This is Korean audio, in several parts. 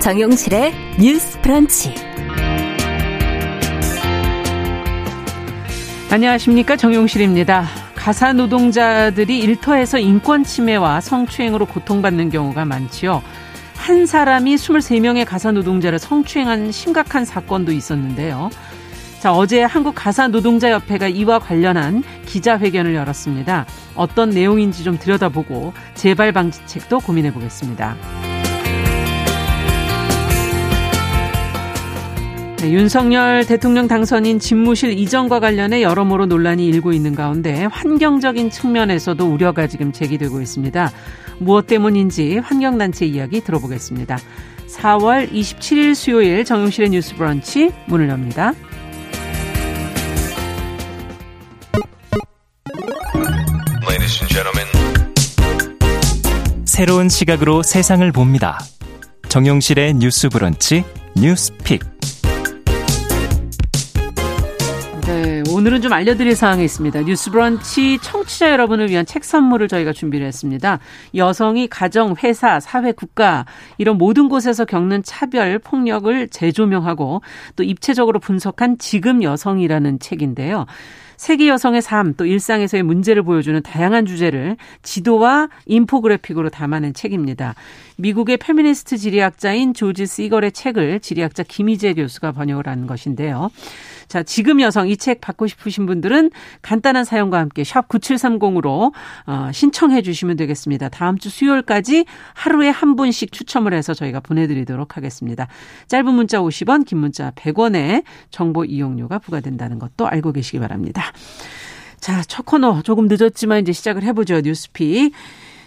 정용실의 뉴스 프런치. 안녕하십니까. 정용실입니다. 가사 노동자들이 일터에서 인권 침해와 성추행으로 고통받는 경우가 많지요. 한 사람이 23명의 가사 노동자를 성추행한 심각한 사건도 있었는데요. 자, 어제 한국 가사 노동자 협회가 이와 관련한 기자회견을 열었습니다. 어떤 내용인지 좀 들여다보고 재발 방지책도 고민해 보겠습니다. 네, 윤석열 대통령 당선인 집무실 이전과 관련해 여러모로 논란이 일고 있는 가운데 환경적인 측면에서도 우려가 지금 제기되고 있습니다. 무엇 때문인지 환경단체 이야기 들어보겠습니다. 4월 27일 수요일 정용실의 뉴스 브런치 문을 엽니다. 새로운 시각으로 세상을 봅니다. 정용실의 뉴스 브런치 뉴스 픽. 오늘은 좀 알려드릴 사항이 있습니다. 뉴스브런치 청취자 여러분을 위한 책 선물을 저희가 준비를 했습니다. 여성이 가정, 회사, 사회, 국가 이런 모든 곳에서 겪는 차별, 폭력을 재조명하고 또 입체적으로 분석한 지금 여성이라는 책인데요. 세계 여성의 삶, 또 일상에서의 문제를 보여주는 다양한 주제를 지도와 인포그래픽으로 담아낸 책입니다. 미국의 페미니스트 지리학자인 조지 시걸의 책을 지리학자 김희재 교수가 번역을 한 것인데요. 자, 지금 여성 이 책 받고 싶으신 분들은 간단한 사연과 함께 샵 9730으로 어, 신청해 주시면 되겠습니다. 다음 주 수요일까지 하루에 한 분씩 추첨을 해서 저희가 보내드리도록 하겠습니다. 짧은 문자 50원, 긴 문자 100원에 정보 이용료가 부과된다는 것도 알고 계시기 바랍니다. 자, 첫 코너 조금 늦었지만 이제 시작을 해보죠. 뉴스픽.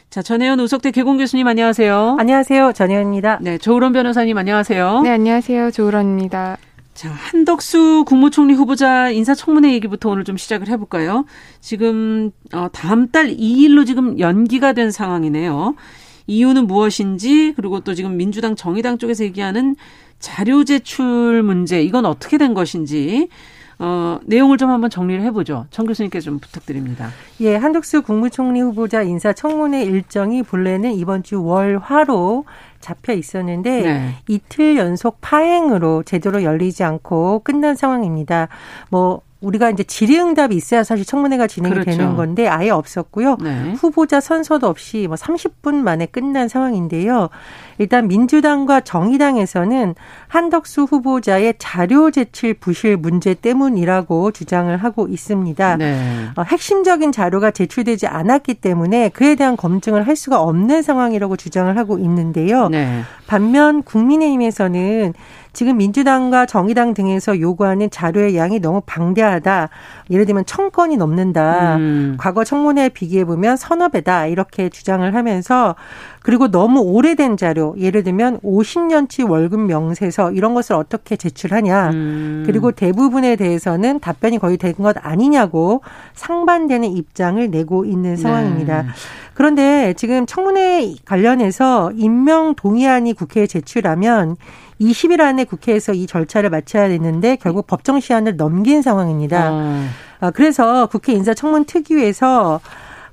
자, 전혜연 우석대 개공 교수님 안녕하세요. 안녕하세요. 전혜연입니다. 네, 조으론 변호사님 안녕하세요. 네, 안녕하세요. 조으론입니다. 자, 한덕수 국무총리 후보자 인사청문회 얘기부터 오늘 좀 시작을 해볼까요? 지금, 어, 다음 달 2일로 지금 연기가 된 상황이네요. 이유는 무엇인지, 그리고 또 지금 민주당 정의당 쪽에서 얘기하는 자료 제출 문제, 이건 어떻게 된 것인지, 어, 내용을 좀 한번 정리를 해보죠. 정 교수님께 좀 부탁드립니다. 예, 한덕수 국무총리 후보자 인사 청문회 일정이 본래는 이번 주 월화로 잡혀 있었는데 네. 이틀 연속 파행으로 제대로 열리지 않고 끝난 상황입니다. 뭐 우리가 이제 질의응답이 있어야 사실 청문회가 진행이 그렇죠. 되는 건데 아예 없었고요. 네. 후보자 선서도 없이 뭐 30분 만에 끝난 상황인데요. 일단 민주당과 정의당에서는 한덕수 후보자의 자료 제출 부실 문제 때문이라고 주장을 하고 있습니다. 네. 어, 핵심적인 자료가 제출되지 않았기 때문에 그에 대한 검증을 할 수가 없는 상황이라고 주장을 하고 있는데요. 네. 반면 국민의힘에서는 지금 민주당과 정의당 등에서 요구하는 자료의 양이 너무 방대하다. 예를 들면 천 건이 넘는다. 음. 과거 청문회에 비교해 보면 서너 배다. 이렇게 주장을 하면서 그리고 너무 오래된 자료, 예를 들면 50년치 월급 명세서 이런 것을 어떻게 제출하냐. 음. 그리고 대부분에 대해서는 답변이 거의 된 것 아니냐고 상반되는 입장을 내고 있는 상황입니다. 네. 그런데 지금 청문회 관련해서 임명 동의안이 국회에 제출하면 20일 안에 국회에서 이 절차를 마쳐야 되는데 결국 법정 시한을 넘긴 상황입니다. 어. 그래서 국회 인사청문 특위에서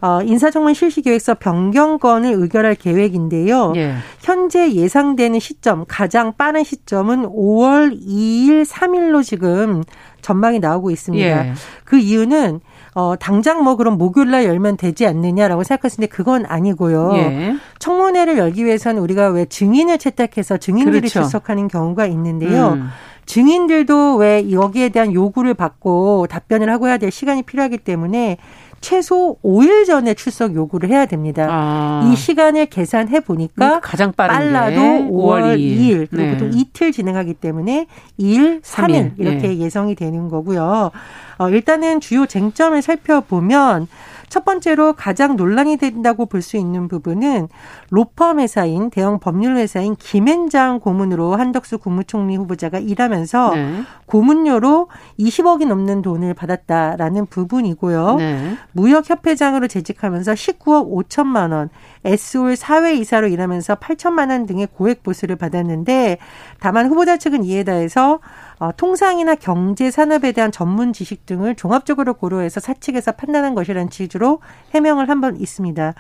어, 인사청문 실시계획서 변경건을 의결할 계획인데요. 예. 현재 예상되는 시점, 가장 빠른 시점은 5월 2일, 3일로 지금 전망이 나오고 있습니다. 예. 그 이유는 어, 당장 뭐 그럼 목요일 날 열면 되지 않느냐라고 생각했는데 그건 아니고요. 예. 청문회를 열기 위해서는 우리가 왜 증인을 채택해서 증인들이 그렇죠. 출석하는 경우가 있는데요. 음. 증인들도 왜 여기에 대한 요구를 받고 답변을 하고 해야 될 시간이 필요하기 때문에 최소 5일 전에 출석 요구를 해야 됩니다. 아. 이 시간을 계산해 보니까 가장 빨라도 5월 2일, 2일 그리고 네. 또 이틀 진행하기 때문에 2일, 3일, 3일. 이렇게 네. 예상이 되는 거고요. 어, 일단은 주요 쟁점을 살펴보면 첫 번째로 가장 논란이 된다고 볼 수 있는 부분은 로펌 회사인 대형 법률 회사인 김앤장 고문으로 한덕수 국무총리 후보자가 일하면서 네. 고문료로 20억이 넘는 돈을 받았다라는 부분이고요. 네. 무역협회장으로 재직하면서 19억 5천만 원, S올 사회 이사로 일하면서 8천만 원 등의 고액 보수를 받았는데 다만 후보자 측은 이에 대해서 어, 통상이나 경제 산업에 대한 전문 지식 등을 종합적으로 고려해서 사측에서 판단한 것이라는 취지로 해명을 한 번 있습니다.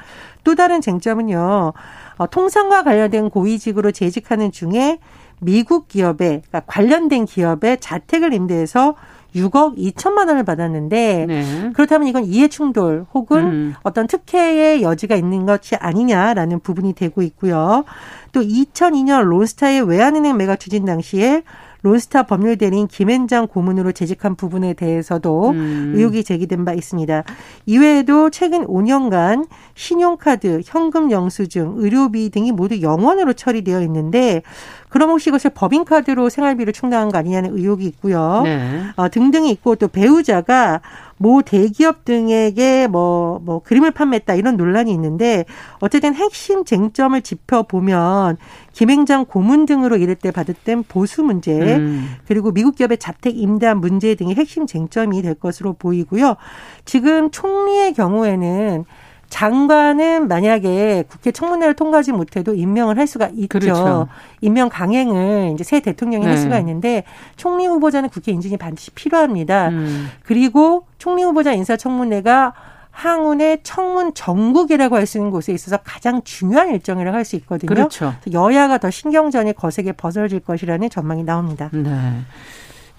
또 다른 쟁점은요. 어, 통상과 관련된 고위직으로 재직하는 중에 미국 기업에 그러니까 관련된 기업에 자택을 임대해서 6억 2천만 원을 받았는데 네. 그렇다면 이건 이해 충돌 혹은 음. 어떤 특혜의 여지가 있는 것이 아니냐라는 부분이 되고 있고요. 또 2002년 론스타의 외환은행 매각 추진 당시에 론스타 법률 대리인 김앤장 고문으로 재직한 부분에 대해서도 음. 의혹이 제기된 바 있습니다. 이외에도 최근 5년간 신용카드, 현금 영수증, 의료비 등이 모두 영원으로 처리되어 있는데 그럼 혹시 이것을 법인카드로 생활비를 충당한 거 아니냐는 의혹이 있고요. 네. 어, 등등이 있고 또 배우자가 모 대기업 등에게 뭐, 뭐, 그림을 판매했다 이런 논란이 있는데 어쨌든 핵심 쟁점을 짚어보면 김행장 고문 등으로 이럴 때 받았던 보수 문제 음. 그리고 미국 기업의 자택 임대한 문제 등이 핵심 쟁점이 될 것으로 보이고요. 지금 총리의 경우에는 장관은 만약에 국회 청문회를 통과하지 못해도 임명을 할 수가 있죠. 그렇죠. 임명 강행을 이제 새 대통령이 네. 할 수가 있는데 총리 후보자는 국회 인준이 반드시 필요합니다. 음. 그리고 총리 후보자 인사청문회가 항운의 청문 전국이라고 할 수 있는 곳에 있어서 가장 중요한 일정이라고 할 수 있거든요. 그렇죠. 여야가 더 신경전이 거세게 벗어질 것이라는 전망이 나옵니다. 네.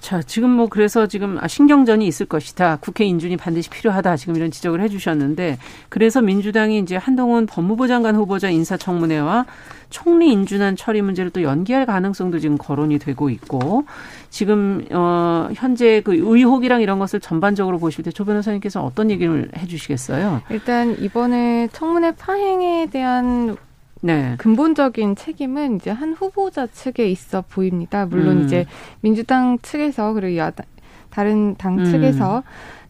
자, 지금 뭐 그래서 지금 아, 신경전이 있을 것이다. 국회 인준이 반드시 필요하다. 지금 이런 지적을 해 주셨는데 그래서 민주당이 이제 한동훈 법무부 장관 후보자 인사청문회와 총리 인준안 처리 문제를 또 연기할 가능성도 지금 거론이 되고 있고 지금 어 현재 그 의혹이랑 이런 것을 전반적으로 보실 때 조 변호사님께서 어떤 얘기를 해 주시겠어요? 일단 이번에 청문회 파행에 대한 네. 근본적인 책임은 이제 한 후보자 측에 있어 보입니다. 물론 음. 이제 민주당 측에서 그리고 야당, 다른 당 음. 측에서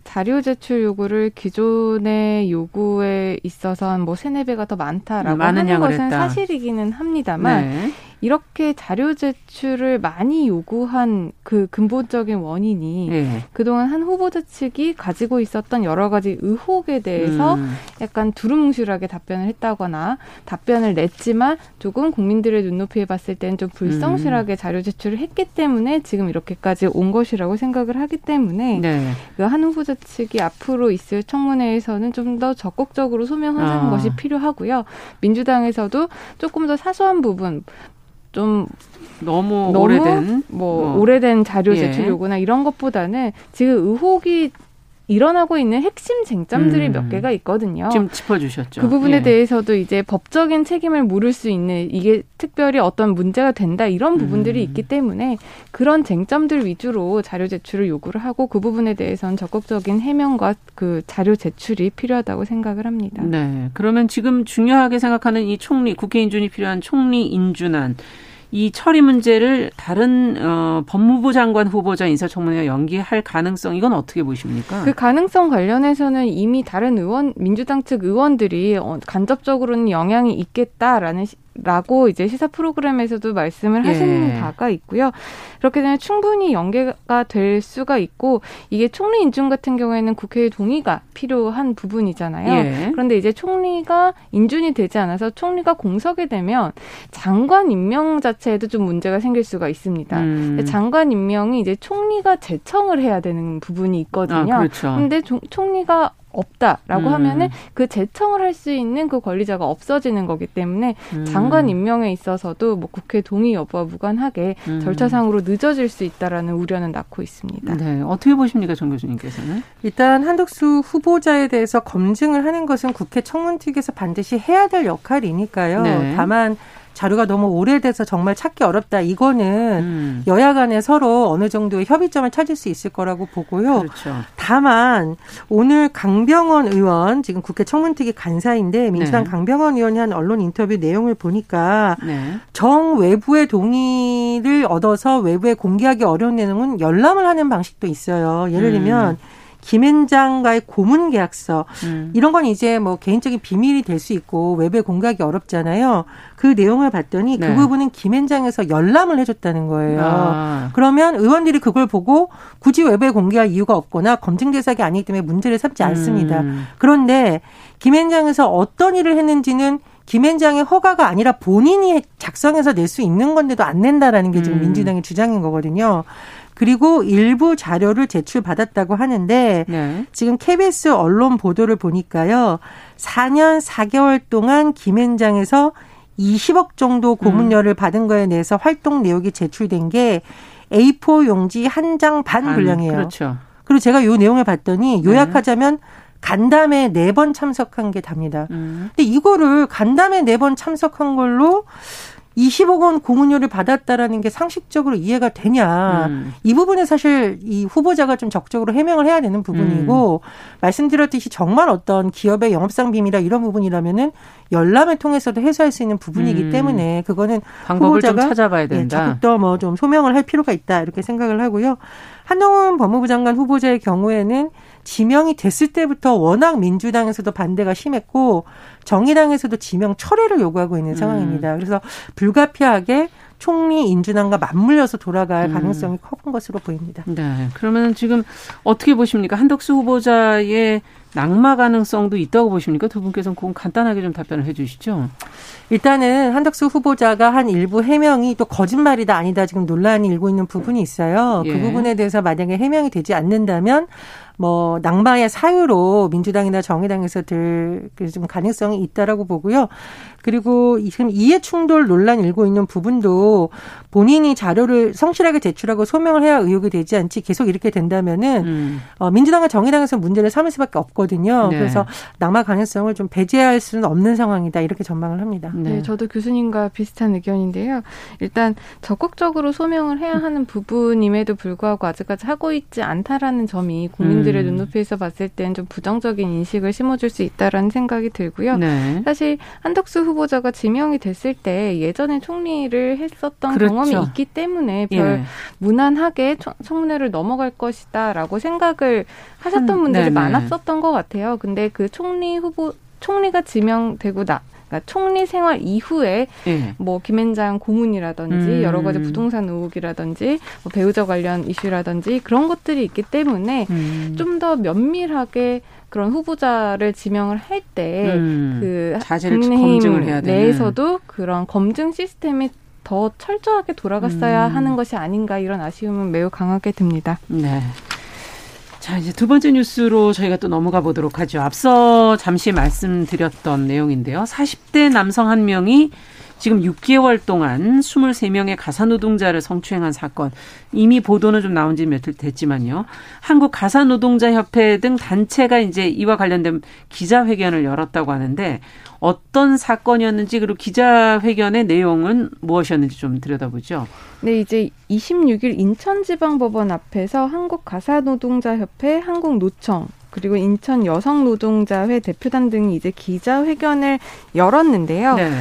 자료 제출 요구를 기존의 요구에 있어서 뭐 세네 배가 더 많다라고 하는 것은 그랬다. 사실이기는 합니다만 네. 이렇게 자료 제출을 많이 요구한 그 근본적인 원인이 네. 그동안 한 후보자 측이 가지고 있었던 여러 가지 의혹에 대해서 음. 약간 두루뭉실하게 답변을 했다거나 답변을 냈지만 조금 국민들의 눈높이에 봤을 때는 좀 불성실하게 음. 자료 제출을 했기 때문에 지금 이렇게까지 온 것이라고 생각을 하기 때문에 네. 그한 후보자 측이 앞으로 있을 청문회에서는 좀 더 적극적으로 소명하는 아. 것이 필요하고요. 민주당에서도 조금 더 사소한 부분 좀 너무, 너무 오래된 뭐 어. 오래된 자료 예. 제출 요구나 이런 것보다는 지금 의혹이 일어나고 있는 핵심 쟁점들이 음. 몇 개가 있거든요. 지금 짚어주셨죠. 그 부분에 예. 대해서도 이제 법적인 책임을 물을 수 있는 이게 특별히 어떤 문제가 된다 이런 부분들이 음. 있기 때문에 그런 쟁점들 위주로 자료 제출을 요구를 하고 그 부분에 대해서는 적극적인 해명과 그 자료 제출이 필요하다고 생각을 합니다. 네. 그러면 지금 중요하게 생각하는 이 총리 국회 인준이 필요한 총리 인준안 이 처리 문제를 다른 어, 법무부 장관 후보자 인사청문회 연기할 가능성 이건 어떻게 보십니까? 그 가능성 관련해서는 이미 다른 의원 민주당 측 의원들이 어, 간접적으로는 영향이 있겠다라는 라고 이제 시사 프로그램에서도 말씀을 하시는 예. 바가 있고요. 그렇게 되면 충분히 연계가 될 수가 있고 이게 총리 인준 같은 경우에는 국회의 동의가 필요한 부분이잖아요. 예. 그런데 이제 총리가 인준이 되지 않아서 총리가 공석에 되면 장관 임명 자체에도 좀 문제가 생길 수가 있습니다. 음. 장관 임명이 이제 총리가 제청을 해야 되는 부분이 있거든요. 아, 그렇죠. 근데 총리가 없다라고 음. 하면은 그 제청을 할 수 있는 그 권리자가 없어지는 거기 때문에 음. 장관 임명에 있어서도 뭐 국회 동의 여부와 무관하게 음. 절차상으로 늦어질 수 있다라는 우려는 낳고 있습니다. 네, 어떻게 보십니까, 정 교수님께서는? 일단 한덕수 후보자에 대해서 검증을 하는 것은 국회 청문특위에서 반드시 해야 될 역할이니까요. 네. 다만 자료가 너무 오래돼서 정말 찾기 어렵다. 이거는 음. 여야 간에 서로 어느 정도의 협의점을 찾을 수 있을 거라고 보고요. 그렇죠. 다만 오늘 강병원 의원 지금 국회 청문특위 간사인데 민주당 네. 강병원 의원이 한 언론 인터뷰 내용을 보니까 네. 정 외부의 동의를 얻어서 외부에 공개하기 어려운 내용은 열람을 하는 방식도 있어요. 예를 음. 들면 음. 김앤장과의 고문 계약서 음. 이런 건 이제 뭐 개인적인 비밀이 될 수 있고 외부에 공개하기 어렵잖아요. 그 내용을 봤더니 그 네. 그 부분은 김앤장에서 열람을 해줬다는 거예요. 아. 그러면 의원들이 그걸 보고 굳이 외부에 공개할 이유가 없거나 검증 대상이 아니기 때문에 문제를 삼지 않습니다. 음. 그런데 김앤장에서 어떤 일을 했는지는 김앤장의 허가가 아니라 본인이 작성해서 낼 수 있는 건데도 안 낸다라는 게 지금 음. 민주당의 주장인 거거든요. 그리고 일부 자료를 제출받았다고 하는데 네. 지금 KBS 언론 보도를 보니까요. 4년 4개월 동안 김앤장에서 20억 정도 고문료를 음. 받은 거에 대해서 활동 내역이 제출된 게 A4 용지 한 장 반 분량이에요. 그렇죠. 그리고 제가 요 내용을 봤더니 네. 요약하자면 네. 간담회 네 번 참석한 게 답니다. 음. 근데 이거를 간담회 네 번 참석한 걸로 20억 원 공문료를 받았다라는 게 상식적으로 이해가 되냐. 음. 이 부분에 사실 이 후보자가 좀 적극적으로 해명을 해야 되는 부분이고, 음. 말씀드렸듯이 정말 어떤 기업의 영업상 비밀이나 이런 부분이라면은 열람을 통해서도 해소할 수 있는 부분이기 음. 때문에 그거는 방법을 후보자가 좀 찾아봐야 된다. 예, 적극 더뭐 좀 소명을 할 필요가 있다. 이렇게 생각을 하고요. 한동훈 법무부 장관 후보자의 경우에는 지명이 됐을 때부터 워낙 민주당에서도 반대가 심했고 정의당에서도 지명 철회를 요구하고 있는 상황입니다. 음. 그래서 불가피하게 총리 인준안과 맞물려서 돌아갈 음. 가능성이 커본 것으로 보입니다. 네. 그러면 지금 어떻게 보십니까? 한덕수 후보자의 낙마 가능성도 있다고 보십니까? 두 분께서는 그건 간단하게 좀 답변을 해 주시죠. 일단은 한덕수 후보자가 한 일부 해명이 또 거짓말이다 아니다 지금 논란이 일고 있는 부분이 있어요. 그 예. 그 부분에 대해서 만약에 해명이 되지 않는다면 뭐 낙마의 사유로 민주당이나 정의당에서 들좀 가능성이 있다라고 보고요. 그리고 지금 이해 충돌 논란 일고 있는 부분도 본인이 자료를 성실하게 제출하고 소명을 해야 의혹이 되지 않지 계속 이렇게 된다면은 음. 어, 민주당과 정의당에서 문제를 삼을 수밖에 없거든요. 네. 그래서 낙마 가능성을 좀 배제할 수는 없는 상황이다 이렇게 전망을 합니다. 네. 네, 저도 교수님과 비슷한 의견인데요. 일단 적극적으로 소명을 해야 하는 부분임에도 불구하고 아직까지 하고 있지 않다라는 점이 국민들 의 음. 눈높이에서 봤을 때는 좀 부정적인 인식을 심어줄 수 있다라는 생각이 들고요. 네. 사실 한덕수 후보자가 지명이 됐을 때 예전에 총리를 했었던 그렇죠. 경험이 있기 때문에 별 예. 무난하게 청문회를 넘어갈 것이다라고 생각을 하셨던 음, 분들이 네네. 많았었던 것 같아요. 근데 그 총리 후보 총리가 지명되고 나 그러니까 총리 생활 이후에 네. 뭐 김앤장 고문이라든지 음. 여러 가지 부동산 의혹이라든지 뭐 배우자 관련 이슈라든지 그런 것들이 있기 때문에 음. 좀더 면밀하게 그런 후보자를 지명을 할 때그 음. 국민의힘 내에서도 그런 검증 시스템이 더 철저하게 돌아갔어야 음. 하는 것이 아닌가 이런 아쉬움은 매우 강하게 듭니다. 네. 자, 이제 두 번째 뉴스로 저희가 또 넘어가 보도록 하죠. 앞서 잠시 말씀드렸던 내용인데요. 40대 남성 한 명이 지금 6개월 동안 23명의 가사노동자를 성추행한 사건. 이미 보도는 좀 나온 지 며칠 됐지만요. 한국 가사노동자협회 등 단체가 이제 이와 관련된 기자회견을 열었다고 하는데 어떤 사건이었는지 그리고 기자회견의 내용은 무엇이었는지 좀 들여다보죠. 네, 이제 26일 인천지방법원 앞에서 한국 가사노동자협회, 한국노총, 그리고 인천 여성노동자회 대표단 등이 이제 기자회견을 열었는데요. 네.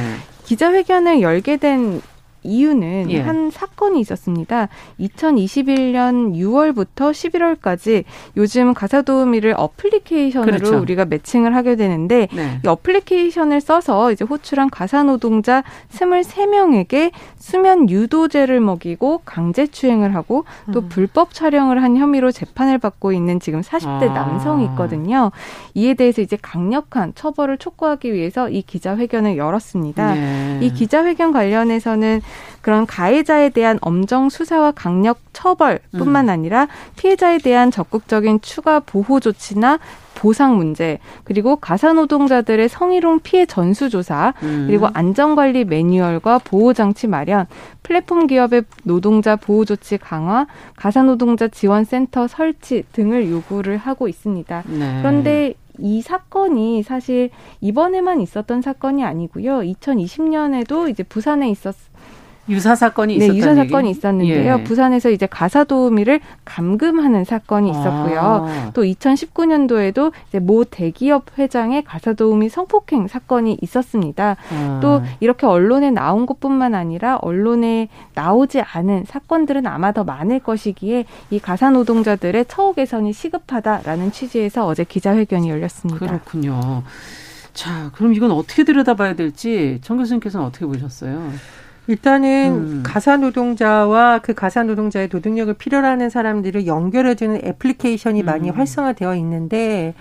기자회견을 열게 된 이유는 예. 한 사건이 있었습니다. 2021년 6월부터 11월까지 요즘 가사 도우미를 어플리케이션으로 그렇죠. 우리가 매칭을 하게 되는데 네. 이 어플리케이션을 써서 이제 호출한 가사 노동자 23명에게 수면 유도제를 먹이고 강제 추행을 하고 또 음. 불법 촬영을 한 혐의로 재판을 받고 있는 지금 40대 아. 남성이 있거든요. 이에 대해서 이제 강력한 처벌을 촉구하기 위해서 이 기자회견을 열었습니다. 네. 이 기자회견 관련해서는 그런 가해자에 대한 엄정 수사와 강력 처벌뿐만 음. 아니라 피해자에 대한 적극적인 추가 보호 조치나 보상 문제, 그리고 가사 노동자들의 성희롱 피해 전수 조사, 음. 그리고 안전 관리 매뉴얼과 보호 장치 마련, 플랫폼 기업의 노동자 보호 조치 강화, 가사 노동자 지원 센터 설치 등을 요구를 하고 있습니다. 네. 그런데 이 사건이 사실 이번에만 있었던 사건이 아니고요. 2020년에도 이제 부산에 있었 유사 사건이 네, 유사 사건이 있었는데요. 예. 부산에서 이제 가사 도우미를 감금하는 사건이 있었고요. 아. 또 2019년도에도 이제 모 대기업 회장의 가사 도우미 성폭행 사건이 있었습니다. 아. 또 이렇게 언론에 나온 것뿐만 아니라 언론에 나오지 않은 사건들은 아마 더 많을 것이기에 이 가사 노동자들의 처우 개선이 시급하다라는 취지에서 어제 기자회견이 열렸습니다. 그렇군요. 자, 그럼 이건 어떻게 들여다봐야 될지 정 교수님께서는 어떻게 보셨어요? 일단은 음. 가사 노동자와 그 가사 노동자의 노동력을 필요로 하는 사람들을 연결해주는 애플리케이션이 음. 많이 활성화되어 있는데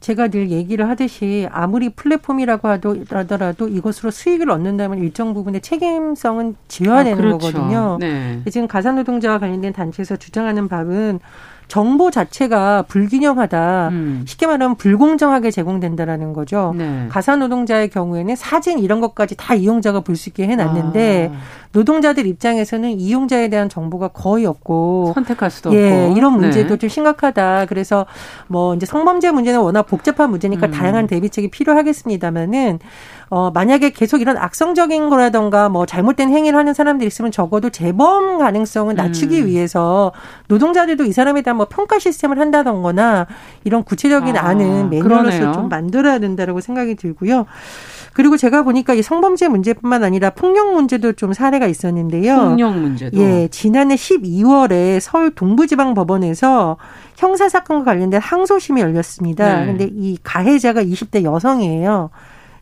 제가 늘 얘기를 하듯이 아무리 플랫폼이라고 하더라도 이것으로 수익을 얻는다면 일정 부분의 책임성은 지어야 아, 되는 그렇죠. 거거든요. 네. 지금 가사 노동자와 관련된 단체에서 주장하는 바은 정보 자체가 불균형하다. 음. 쉽게 말하면 불공정하게 제공된다라는 거죠. 네. 가사 노동자의 경우에는 사진 이런 것까지 다 이용자가 볼 수 있게 해놨는데 아. 노동자들 입장에서는 이용자에 대한 정보가 거의 없고 선택할 수도 예, 없고 이런 문제도 네. 좀 심각하다. 그래서 뭐 이제 성범죄 문제는 워낙 복잡한 문제니까 음. 다양한 대비책이 필요하겠습니다만은 어, 만약에 계속 이런 악성적인 거라던가 뭐 잘못된 행위를 하는 사람들이 있으면 적어도 재범 가능성을 낮추기 음. 위해서 노동자들도 이 사람에 대한 뭐 평가 시스템을 한다던거나 이런 구체적인 아, 안은 매뉴얼로서 좀 만들어야 된다라고 생각이 들고요. 그리고 제가 보니까 이 성범죄 문제뿐만 아니라 폭력 문제도 좀 사례가 있었는데요. 폭력 문제도. 예, 지난해 12월에 서울 동부지방법원에서 형사 사건과 관련된 항소심이 열렸습니다. 네. 근데 이 가해자가 20대 여성이에요.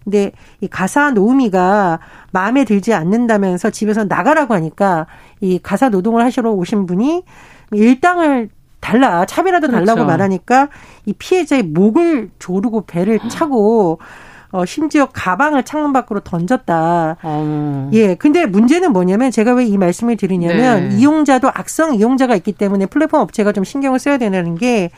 근데 이 가사 노우미가 마음에 들지 않는다면서 집에서 나가라고 하니까 이 가사 노동을 하시러 오신 분이 일당을 달라 차비라도 달라고 그렇죠. 말하니까 이 피해자의 목을 조르고 배를 차고 어, 심지어 가방을 창문 밖으로 던졌다. 어. 예. 근데 문제는 뭐냐면 제가 왜 이 말씀을 드리냐면 네. 이용자도 악성 이용자가 있기 때문에 플랫폼 업체가 좀 신경을 써야 되는 게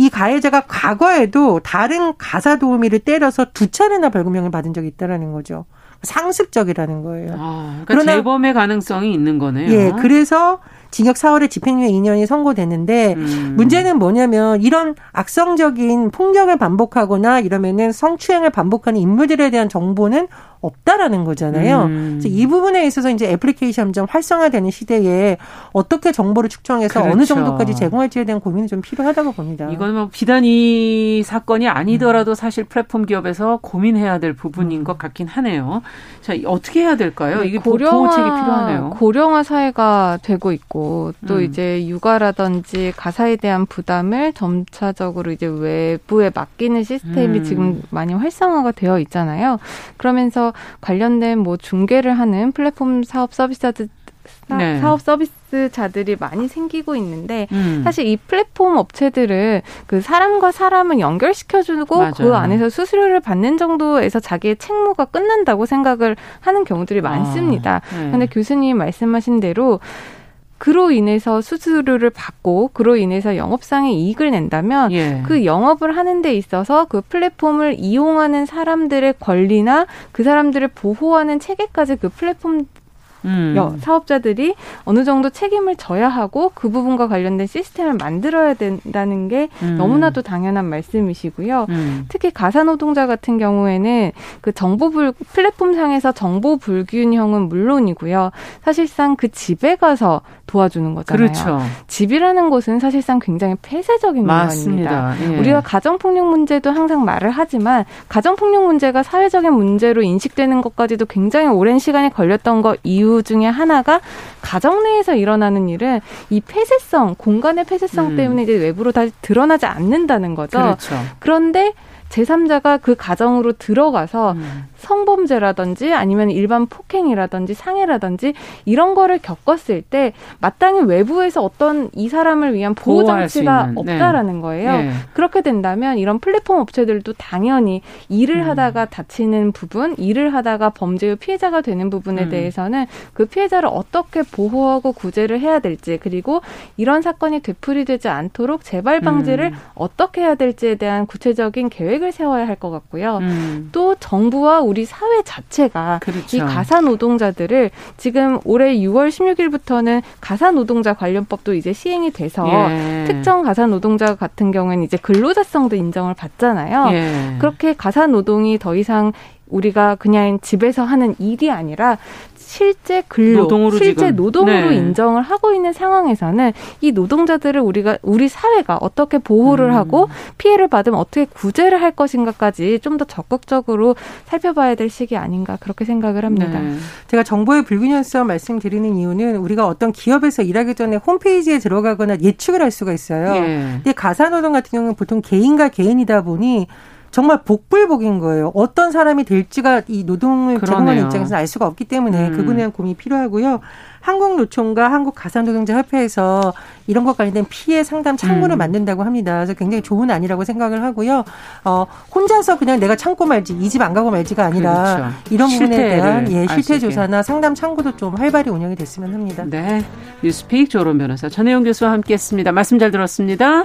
이 가해자가 과거에도 다른 가사 도우미를 때려서 두 차례나 벌금형을 받은 적이 있다라는 거죠. 상습적이라는 거예요. 아, 그러니까 그러나 재범의 가능성이 있는 거네요. 예. 그래서 징역 4월에 집행유예 2년이 선고됐는데 음. 문제는 뭐냐면 이런 악성적인 폭력을 반복하거나 이러면은 성추행을 반복하는 인물들에 대한 정보는 없다라는 거잖아요. 음. 그래서 이 부분에 있어서 이제 애플리케이션 점 활성화되는 시대에 어떻게 정보를 축적해서 그렇죠. 어느 정도까지 제공할지에 대한 고민이 좀 필요하다고 봅니다. 이건 뭐 비단 이 사건이 아니더라도 음. 사실 플랫폼 기업에서 고민해야 될 부분인 음. 것 같긴 하네요. 자, 어떻게 해야 될까요? 네, 이게 고령화, 보호책이 필요하네요. 고령화 사회가 되고 있고 또 음. 이제 육아라든지 가사에 대한 부담을 점차적으로 이제 외부에 맡기는 시스템이 음. 지금 많이 활성화가 되어 있잖아요. 그러면서 관련된 뭐 중개를 하는 플랫폼 사업 서비스자들 네. 사업 서비스자들이 많이 생기고 있는데 음. 사실 이 플랫폼 업체들은 그 사람과 사람을 연결시켜주고 맞아요. 그 안에서 수수료를 받는 정도에서 자기의 책무가 끝난다고 생각을 하는 경우들이 많습니다. 아, 네. 근데 교수님 말씀하신 대로 그로 인해서 수수료를 받고 그로 인해서 영업상의 이익을 낸다면 예. 그 영업을 하는 데 있어서 그 플랫폼을 이용하는 사람들의 권리나 그 사람들을 보호하는 체계까지 그 플랫폼 음. 사업자들이 어느 정도 책임을 져야 하고 그 부분과 관련된 시스템을 만들어야 된다는 게 음. 너무나도 당연한 말씀이시고요. 음. 특히 가사 노동자 같은 경우에는 그 정보 불 플랫폼 상에서 정보 불균형은 물론이고요. 사실상 그 집에 가서 도와주는 거잖아요. 그렇죠. 집이라는 곳은 사실상 굉장히 폐쇄적인 맞습니다. 공간입니다. 예. 우리가 가정폭력 문제도 항상 말을 하지만 가정폭력 문제가 사회적인 문제로 인식되는 것까지도 굉장히 오랜 시간이 걸렸던 것 이유 중에 하나가 가정 내에서 일어나는 일은 이 폐쇄성, 공간의 폐쇄성 음. 때문에 이제 외부로 다시 드러나지 않는다는 거죠. 그렇죠. 그런데 제3자가 그 가정으로 들어가서 음. 성범죄라든지 아니면 일반 폭행이라든지 상해라든지 이런 거를 겪었을 때 마땅히 외부에서 어떤 이 사람을 위한 보호 장치가 네. 없다라는 네. 거예요. 네. 그렇게 된다면 이런 플랫폼 업체들도 당연히 일을 음. 하다가 다치는 부분, 일을 하다가 범죄의 피해자가 되는 부분에 음. 대해서는 그 피해자를 어떻게 보호하고 구제를 해야 될지 그리고 이런 사건이 되풀이되지 않도록 재발 방지를 음. 어떻게 해야 될지에 대한 구체적인 계획을 세워야 할 것 같고요. 음. 또 정부와 우리 사회 자체가 그렇죠. 이 가사 노동자들을 지금 올해 6월 16일부터는 가사 노동자 관련법도 이제 시행이 돼서 예. 특정 가사 노동자 같은 경우에는 이제 근로자성도 인정을 받잖아요. 예. 그렇게 가사 노동이 더 이상 우리가 그냥 집에서 하는 일이 아니라 실제 근로, 노동으로 실제 지금. 노동으로 네. 인정을 하고 있는 상황에서는 이 노동자들을 우리가 우리 사회가 어떻게 보호를 음. 하고 피해를 받으면 어떻게 구제를 할 것인가까지 좀 더 적극적으로 살펴봐야 될 시기 아닌가 그렇게 생각을 합니다. 네. 제가 정보의 불균형성 말씀드리는 이유는 우리가 어떤 기업에서 일하기 전에 홈페이지에 들어가거나 예측을 할 수가 있어요. 네. 근데 가사노동 같은 경우는 보통 개인과 개인이다 보니 정말 복불복인 거예요. 어떤 사람이 될지가 이 노동을 제공하는 입장에서는 알 수가 없기 때문에 음. 그분에 대한 고민이 필요하고요. 한국노총과 한국가산노동자협회에서 이런 것 관련된 피해 상담 창구를 음. 만든다고 합니다. 그래서 굉장히 좋은 안이라고 생각을 하고요. 어, 혼자서 그냥 내가 참고 말지 이 집 안 가고 말지가 아니라 그렇죠. 이런 부분에 대한 예, 실태 조사나 상담 창구도 좀 활발히 운영이 됐으면 합니다. 네. 뉴스픽 조론 변호사 전혜영 교수와 함께했습니다. 말씀 잘 들었습니다.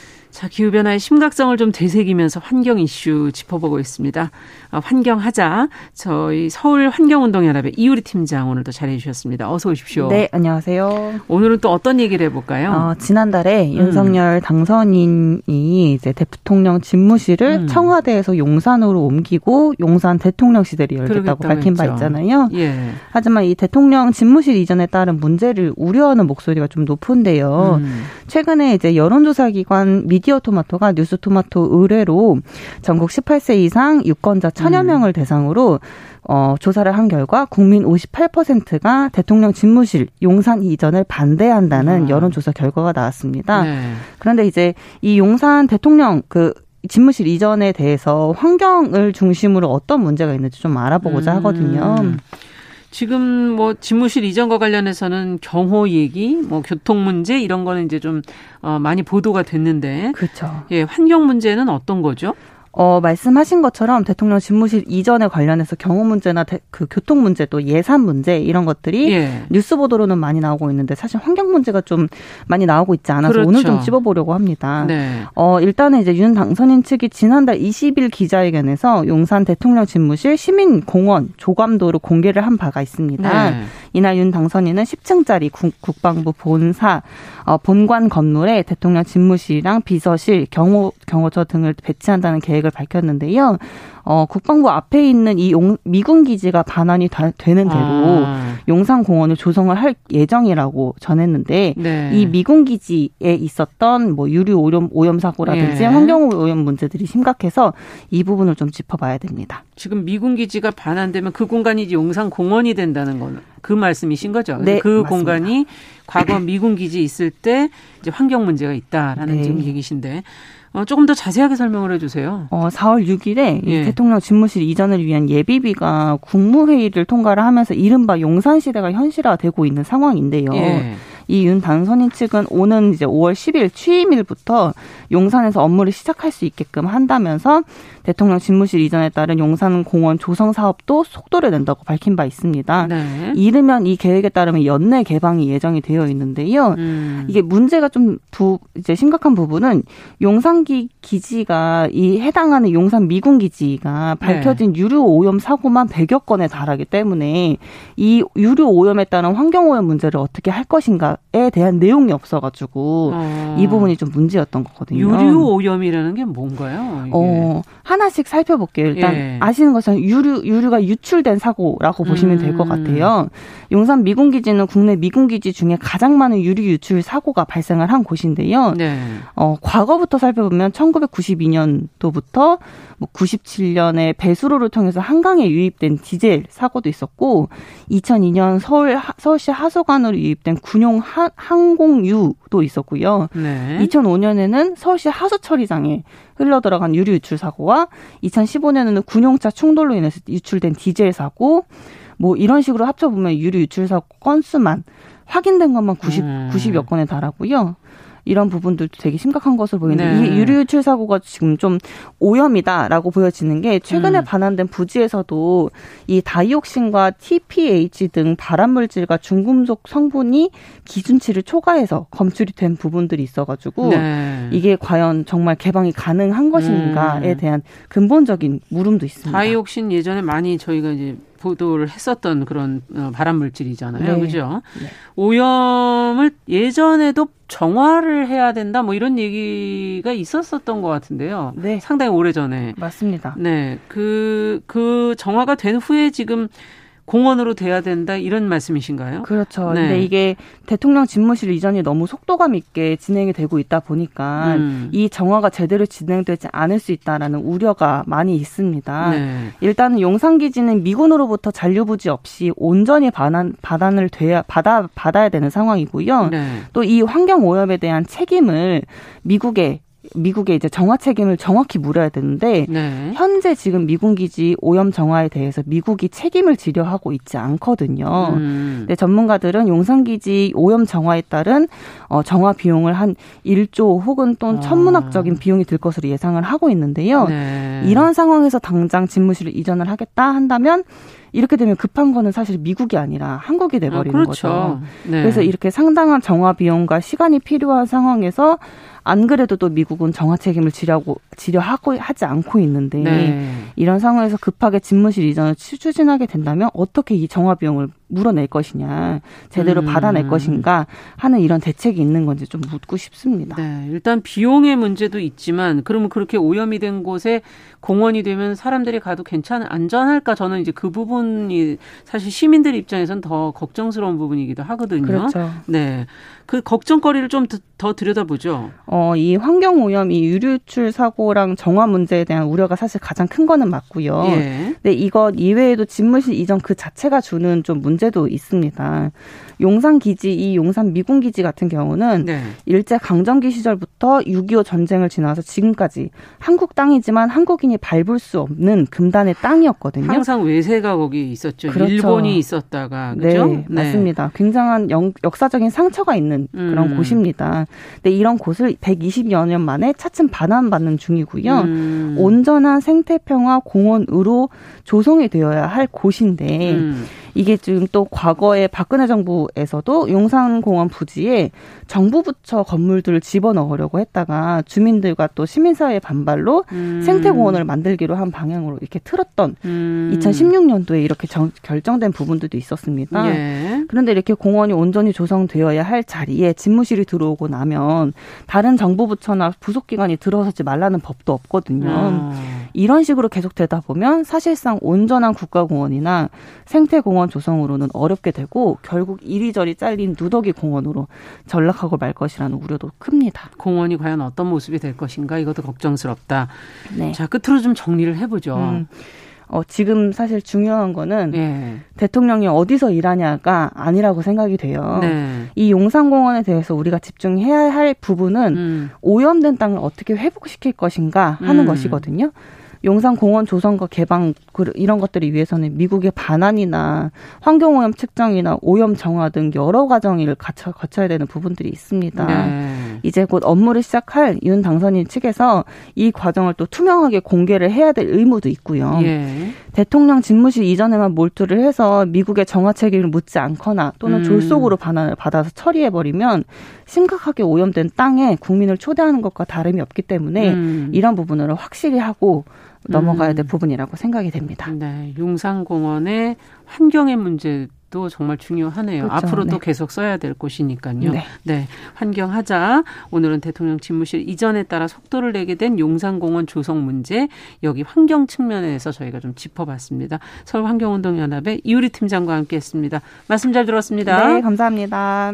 자, 기후변화의 심각성을 좀 되새기면서 환경 이슈 짚어보고 있습니다. 어, 환경하자. 저희 서울 환경운동연합의 이유리 팀장 오늘도 자리해 주셨습니다. 어서 오십시오. 네, 안녕하세요. 오늘은 또 어떤 얘기를 해볼까요? 어, 지난달에 음. 윤석열 당선인이 이제 대통령 집무실을 음. 청와대에서 용산으로 옮기고 용산 대통령시대를 열겠다고 밝힌 바 있잖아요. 예. 하지만 이 대통령 집무실 이전에 따른 문제를 우려하는 목소리가 좀 높은데요. 음. 최근에 이제 여론조사기관 미디어 토마토가 뉴스 토마토 의뢰로 전국 18세 이상 유권자 천여 음. 명을 대상으로 어, 조사를 한 결과 국민 58%가 대통령 집무실 용산 이전을 반대한다는 아. 여론조사 결과가 나왔습니다. 네. 그런데 이제 이 용산 대통령 그 집무실 이전에 대해서 환경을 중심으로 어떤 문제가 있는지 좀 알아보고자 음. 하거든요. 지금 뭐 집무실 이전과 관련해서는 경호 얘기, 뭐 교통 문제 이런 거는 이제 좀 어, 많이 보도가 됐는데, 그렇죠. 예, 환경 문제는 어떤 거죠? 어, 말씀하신 것처럼 대통령 집무실 이전에 관련해서 경호 문제나 대, 그 교통 문제 또 예산 문제 이런 것들이 예. 뉴스 보도로는 많이 나오고 있는데 사실 환경 문제가 좀 많이 나오고 있지 않아서 그렇죠. 오늘 좀 짚어보려고 합니다. 네. 어, 일단은 이제 윤 당선인 측이 지난달 20일 기자회견에서 용산 대통령 집무실 시민공원 조감도를 공개를 한 바가 있습니다. 네. 이날 윤 당선인은 10층짜리 국, 방부 본사 어, 본관 건물에 대통령 집무실이랑 비서실, 경호 경호처 등을 배치한다는 계획 을 밝혔는데요. 어, 국방부 앞에 있는 이 용, 미군 기지가 반환이 다, 되는 대로 아. 용산 공원을 조성을 할 예정이라고 전했는데 네. 이 미군 기지에 있었던 뭐 유류 오염 오염 사고라든지 예. 환경 오염 문제들이 심각해서 이 부분을 좀 짚어봐야 됩니다. 지금 미군 기지가 반환되면 그 공간이 이제 용산 공원이 된다는 거는 그 말씀이신 거죠? 네, 그 맞습니다. 공간이 과거 미군 기지 있을 때 이제 환경 문제가 있다라는 네. 지금 얘기신데 어, 조금 더 자세하게 설명을 해주세요. 어, 4월 6일에 예. 대통령 집무실 이전을 위한 예비비가 국무회의를 통과를 하면서 이른바 용산시대가 현실화되고 있는 상황인데요. 예. 이 윤 당선인 측은 오는 이제 5월 10일 취임일부터 용산에서 업무를 시작할 수 있게끔 한다면서 대통령 집무실 이전에 따른 용산 공원 조성 사업도 속도를 낸다고 밝힌 바 있습니다. 네. 이르면 이 계획에 따르면 연내 개방이 예정이 되어 있는데요. 음. 이게 문제가 좀 부, 이제 심각한 부분은 용산기 기지가 이 해당하는 용산 미군 기지가 밝혀진 네. 유류 오염 사고만 100여 건에 달하기 때문에 이 유류 오염에 따른 환경 오염 문제를 어떻게 할 것인가 조사에 대한 내용이 없어가지고 어. 이 부분이 좀 문제였던 거거든요. 유류 오염이라는 게 뭔가요? 이게? 어 하나씩 살펴볼게요. 일단 예. 아시는 것처럼 유류 유류가 유출된 사고라고 보시면 음. 될것 같아요. 용산 미군 기지는 국내 미군 기지 중에 가장 많은 유류 유출 사고가 발생을 한 곳인데요. 네. 어 과거부터 살펴보면 1992년도부터 뭐 97년에 배수로를 통해서 한강에 유입된 디젤 사고도 있었고 2002년 서울 서울시 하소관으로 유입된 군용 하, 항공유도 있었고요. 네. 2005년에는 서울시 하수처리장에 흘러 들어간 유류 유출 사고와 2015년에는 군용차 충돌로 인해서 유출된 디젤 사고 뭐 이런 식으로 합쳐 보면 유류 유출 사고 건수만 확인된 것만 90 음. 90여 건에 달하고요. 이런 부분들도 되게 심각한 것으로 보이는데 네. 이 유류 유출 사고가 지금 좀 오염이다라고 보여지는 게 최근에 음. 반환된 부지에서도 이 다이옥신과 TPH 등 발암 물질과 중금속 성분이 기준치를 초과해서 검출이 된 부분들이 있어가지고 네. 이게 과연 정말 개방이 가능한 것인가에 음. 대한 근본적인 물음도 있습니다. 다이옥신 예전에 많이 저희가 이제 보도를 했었던 그런 어, 발암 물질이잖아요. 네. 그죠? 네. 오염을 예전에도 정화를 해야 된다 뭐 이런 얘기가 있었었던 것 같은데요. 네. 상당히 오래 전에. 맞습니다. 네. 그, 그 정화가 된 후에 지금 공원으로 돼야 된다 이런 말씀이신가요? 그렇죠. 네. 근데 이게 대통령 집무실 이전이 너무 속도감 있게 진행이 되고 있다 보니까 음. 이 정화가 제대로 진행되지 않을 수 있다라는 우려가 많이 있습니다. 네. 일단은 용산 기지는 미군으로부터 잔류부지 없이 온전히 반환, 받안을 돼야 받아 받아야 되는 상황이고요. 네. 또이 환경 오염에 대한 책임을 미국에 미국의 이제 정화 책임을 정확히 물어야 되는데 네. 현재 지금 미군 기지 오염 정화에 대해서 미국이 책임을 지려 하고 있지 않거든요. 음. 근데 전문가들은 용산 기지 오염 정화에 따른 어 정화 비용을 한 1조 혹은 또는 아. 천문학적인 비용이 들 것으로 예상을 하고 있는데요. 네. 이런 상황에서 당장 집무실을 이전을 하겠다 한다면 이렇게 되면 급한 거는 사실 미국이 아니라 한국이 돼버리는 아, 그렇죠. 거죠. 네. 그래서 이렇게 상당한 정화 비용과 시간이 필요한 상황에서 안 그래도 또 미국은 정화 책임을 지려고 지려하고 하지 않고 있는데 네. 이런 상황에서 급하게 집무실 이전을 추진하게 된다면 어떻게 이 정화 비용을 물어낼 것이냐, 제대로 음. 받아낼 것인가 하는 이런 대책이 있는 건지 좀 묻고 싶습니다. 네, 일단 비용의 문제도 있지만 그러면 그렇게 오염이 된 곳에 공원이 되면 사람들이 가도 괜찮 안전할까 저는 이제 그 부분이 사실 시민들 입장에선 더 걱정스러운 부분이기도 하거든요. 그렇죠. 네. 그 걱정거리를 좀 더 들여다보죠. 어, 이 환경 오염, 이 유류출 사고랑 정화 문제에 대한 우려가 사실 가장 큰 거는 맞고요. 예. 근데 이것 이외에도 집무실 이전 그 자체가 주는 좀 문제 문제도 있습니다. 용산 기지, 이 용산 미군 기지 같은 경우는 네. 일제 강점기 시절부터 6.25 전쟁을 지나서 지금까지 한국 땅이지만 한국인이 밟을 수 없는 금단의 땅이었거든요. 항상 외세가 거기 있었죠. 그렇죠. 일본이 있었다가 그죠? 네, 네. 맞습니다. 굉장한 영, 역사적인 상처가 있는 그런 음. 곳입니다. 근데 이런 곳을 120여 년 만에 차츰 반환받는 중이고요. 음. 온전한 생태 평화 공원으로 조성이 되어야 할 곳인데 음. 이게 지금 또 과거에 박근혜 정부 에서도 용산공원 부지에 정부 부처 건물들을 집어넣으려고 했다가 주민들과 또 시민사회의 반발로 음. 생태공원을 만들기로 한 방향으로 이렇게 틀었던 음. 2016년도에 이렇게 정, 결정된 부분들도 있었습니다. 예. 그런데 이렇게 공원이 온전히 조성되어야 할 자리에 집무실이 들어오고 나면 다른 정부 부처나 부속기관이 들어서지 말라는 법도 없거든요. 어. 이런 식으로 계속되다 보면 사실상 온전한 국가공원이나 생태공원 조성으로는 어렵게 되고 결국 이리저리 잘린 누더기 공원으로 전락하고 말 것이라는 우려도 큽니다. 공원이 과연 어떤 모습이 될 것인가 이것도 걱정스럽다. 네. 자 끝으로 좀 정리를 해보죠. 음. 어, 지금 사실 중요한 거는 네. 대통령이 어디서 일하냐가 아니라고 생각이 돼요. 네. 이 용산공원에 대해서 우리가 집중해야 할 부분은 음. 오염된 땅을 어떻게 회복시킬 것인가 하는 음. 것이거든요. 용산 공원 조성과 개방 이런 것들을 위해서는 미국의 반환이나 환경 오염 측정이나 오염 정화 등 여러 과정을 거쳐, 거쳐야 되는 부분들이 있습니다. 네. 이제 곧 업무를 시작할 윤 당선인 측에서 이 과정을 또 투명하게 공개를 해야 될 의무도 있고요. 예. 대통령 집무실 이전에만 몰두를 해서 미국의 정화 책임을 묻지 않거나 또는 음. 졸속으로 반환을 받아서 처리해 버리면 심각하게 오염된 땅에 국민을 초대하는 것과 다름이 없기 때문에 음. 이런 부분을 확실히 하고 넘어가야 될 음. 부분이라고 생각이 됩니다. 네, 용산공원의 환경의 문제 것도 정말 중요하네요. 그렇죠. 앞으로도 네. 계속 써야 될 곳이니까요. 네. 네. 환경하자. 오늘은 대통령 집무실 이전에 따라 속도를 내게 된 용산공원 조성 문제 여기 환경 측면에서 저희가 좀 짚어봤습니다. 서울환경운동연합의 이우리 팀장과 함께 했습니다. 말씀 잘 들었습니다. 네, 감사합니다.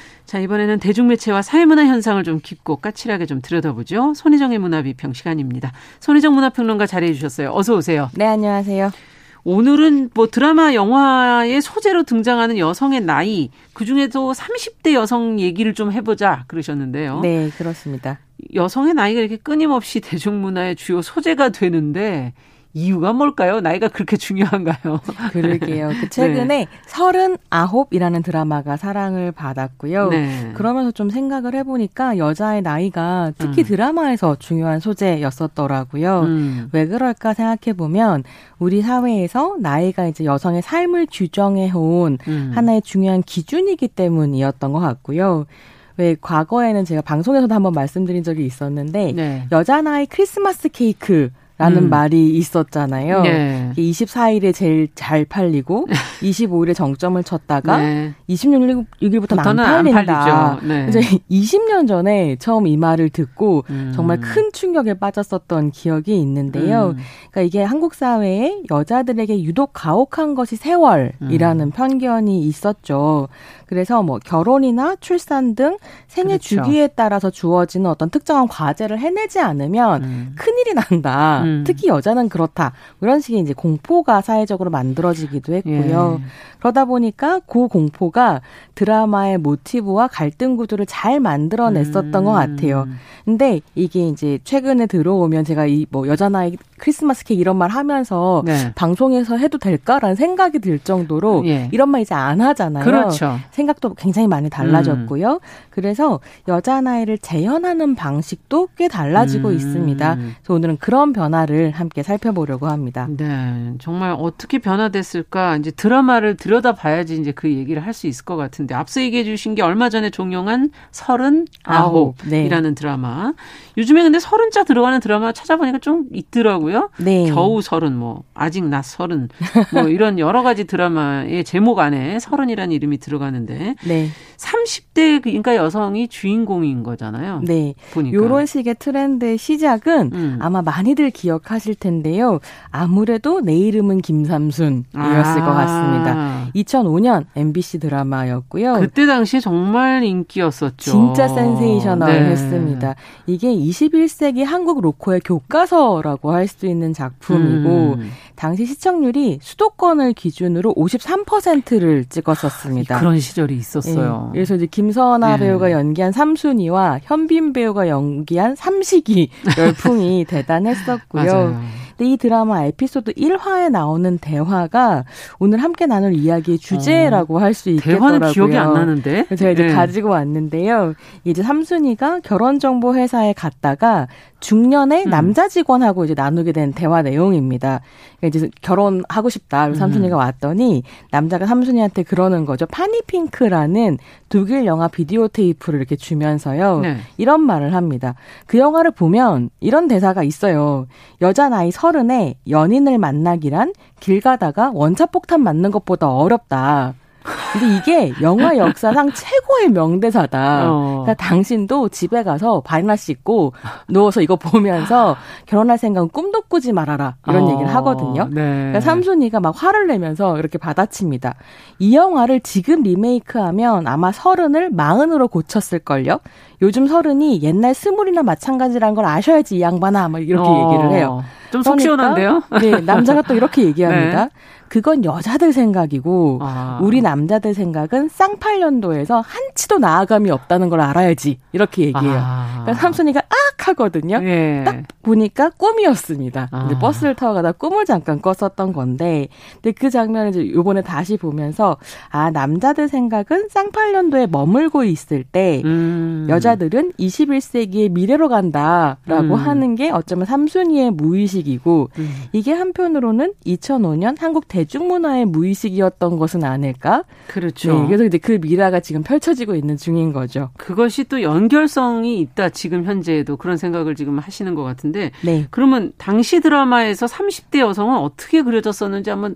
자, 이번에는 대중매체와 사회문화 현상을 좀 깊고 까칠하게 좀 들여다보죠. 손희정의 문화비평 시간입니다. 손희정 문화평론가 자리해 주셨어요. 어서 오세요. 네, 안녕하세요. 오늘은 뭐 드라마, 영화의 소재로 등장하는 여성의 나이, 그 중에도 30대 여성 얘기를 좀 해보자 그러셨는데요. 네, 그렇습니다. 여성의 나이가 이렇게 끊임없이 대중문화의 주요 소재가 되는데 이유가 뭘까요? 나이가 그렇게 중요한가요? 그러게요. 그 최근에 네. 39이라는 드라마가 사랑을 받았고요. 네. 그러면서 좀 생각을 해보니까 여자의 나이가 특히 음. 드라마에서 중요한 소재였었더라고요. 음. 왜 그럴까 생각해보면 우리 사회에서 나이가 이제 여성의 삶을 규정해온 음. 하나의 중요한 기준이기 때문이었던 것 같고요. 왜 과거에는 제가 방송에서도 한번 말씀드린 적이 있었는데 네. 여자 나이 크리스마스 케이크 라는 음. 말이 있었잖아요. 네. 24일에 제일 잘 팔리고 25일에 정점을 쳤다가 네. 26일부터는 안 팔린다. 안 네. 그래서 20년 전에 처음 이 말을 듣고 음. 정말 큰 충격에 빠졌었던 기억이 있는데요. 음. 그러니까 이게 한국 사회에 여자들에게 유독 가혹한 것이 세월이라는 음. 편견이 있었죠. 그래서 뭐 결혼이나 출산 등 생애 그렇죠. 주기에 따라서 주어지는 어떤 특정한 과제를 해내지 않으면 음. 큰일이 난다. 음. 특히 여자는 그렇다. 이런 식의 이제 공포가 사회적으로 만들어지기도 했고요. 예. 그러다 보니까 그 공포가 드라마의 모티브와 갈등 구도를 잘 만들어냈었던 음. 것 같아요. 근데 이게 이제 최근에 들어오면 제가 이 뭐 여자 나이 크리스마스 케이크 이런 말 하면서 네. 방송에서 해도 될까라는 생각이 들 정도로 예. 이런 말 이제 안 하잖아요. 그렇죠. 생각도 굉장히 많이 달라졌고요. 음. 그래서 여자 나이를 재현하는 방식도 꽤 달라지고 음. 있습니다. 그래서 오늘은 그런 변화 를 함께 살펴보려고 합니다. 네, 정말 어떻게 변화됐을까 이제 드라마를 들 들여다 봐야지 이제 그 얘기를 할 수 있을 것 같은데 앞서 얘기해 주신 게 얼마 전에 종영한 서른아홉이라는 네. 드라마. 요즘에 근데 서른자 들어가는 드라마 찾아보니까 좀 있더라고요. 네. 겨우 서른 뭐 아직 나 서른 뭐 이런 여러 가지 드라마의 제목 안에 서른이라는 이름이 들어가는데 네. 30대 그러니까 여성이 주인공인 거잖아요. 네. 보니까. 요런 식의 트렌드의 시작은 음. 아마 많이들 기억하실 텐데요. 아무래도 내 이름은 김삼순이었을 아. 것 같습니다. 2005년 MBC 드라마였고요. 그때 당시에 정말 인기였었죠. 진짜 센세이셔널했습니다. 네. 이게 21세기 한국 로코의 교과서라고 할 수 있는 작품이고 음. 당시 시청률이 수도권을 기준으로 53%를 찍었었습니다. 아, 그런 시절이 있었어요. 네. 그래서 이제 김선아 네. 배우가 연기한 삼순이와 현빈 배우가 연기한 삼식이 열풍이 대단했었고 요. 맞아요. 근데 이 드라마 에피소드 1화에 나오는 대화가 오늘 함께 나눌 이야기의 주제라고 어, 할수 있겠더라고요. 대화는 기억이 안 나는데. 제가 이제 네. 가지고 왔는데요. 이제 삼순이가 결혼정보 회사에 갔다가 중년의 음. 남자 직원하고 이제 나누게 된 대화 내용입니다. 그러니까 이제 결혼하고 싶다. 그래서 삼순이가 음. 왔더니 남자가 삼순이한테 그러는 거죠. 파니핑크라는 독일 영화 비디오 테이프를 이렇게 주면서요. 네. 이런 말을 합니다. 그 영화를 보면 이런 대사가 있어요. 여자 나이 서 른에 연인을 만나기란 길 가다가 원자폭탄 맞는 것보다 어렵다. 근데 이게 영화 역사상 최고의 명대사다. 어. 그러니까 당신도 집에 가서 발이나 씻고 누워서 이거 보면서 결혼할 생각은 꿈도 꾸지 말아라. 이런 어. 얘기를 하거든요. 네. 그러니까 삼순이가 막 화를 내면서 이렇게 받아칩니다. 이 영화를 지금 리메이크하면 아마 서른을 마흔으로 고쳤을걸요. 요즘 서른이 옛날 스물이나 마찬가지라는 걸 아셔야지 이 양반아. 막 이렇게 어. 얘기를 해요. 좀속 그러니까, 시원한데요? 네, 남자가 또 이렇게 얘기합니다. 네. 그건 여자들 생각이고 아. 우리 남자들 생각은 쌍팔년도에서 한치도 나아감이 없다는 걸 알아야지 이렇게 얘기해요. 아. 그러니까 삼순이가 악 하거든요. 예. 딱 보니까 꿈이었습니다. 아. 근데 버스를 타고 가다 꿈을 잠깐 꿨었던 건데, 근데 그 장면을 이제 요번에 다시 보면서 아 남자들 생각은 쌍팔년도에 머물고 있을 때 음. 여자들은 21세기의 미래로 간다라고 음. 하는 게 어쩌면 삼순이의 무의식 이고 음. 이게 한편으로는 2005년 한국 대 대중문화의 무의식이었던 것은 아닐까? 그렇죠. 네, 그래서 이제 그 미라가 지금 펼쳐지고 있는 중인 거죠. 그것이 또 연결성이 있다. 지금 현재에도 그런 생각을 지금 하시는 것 같은데. 네. 그러면 당시 드라마에서 30대 여성은 어떻게 그려졌었는지 한번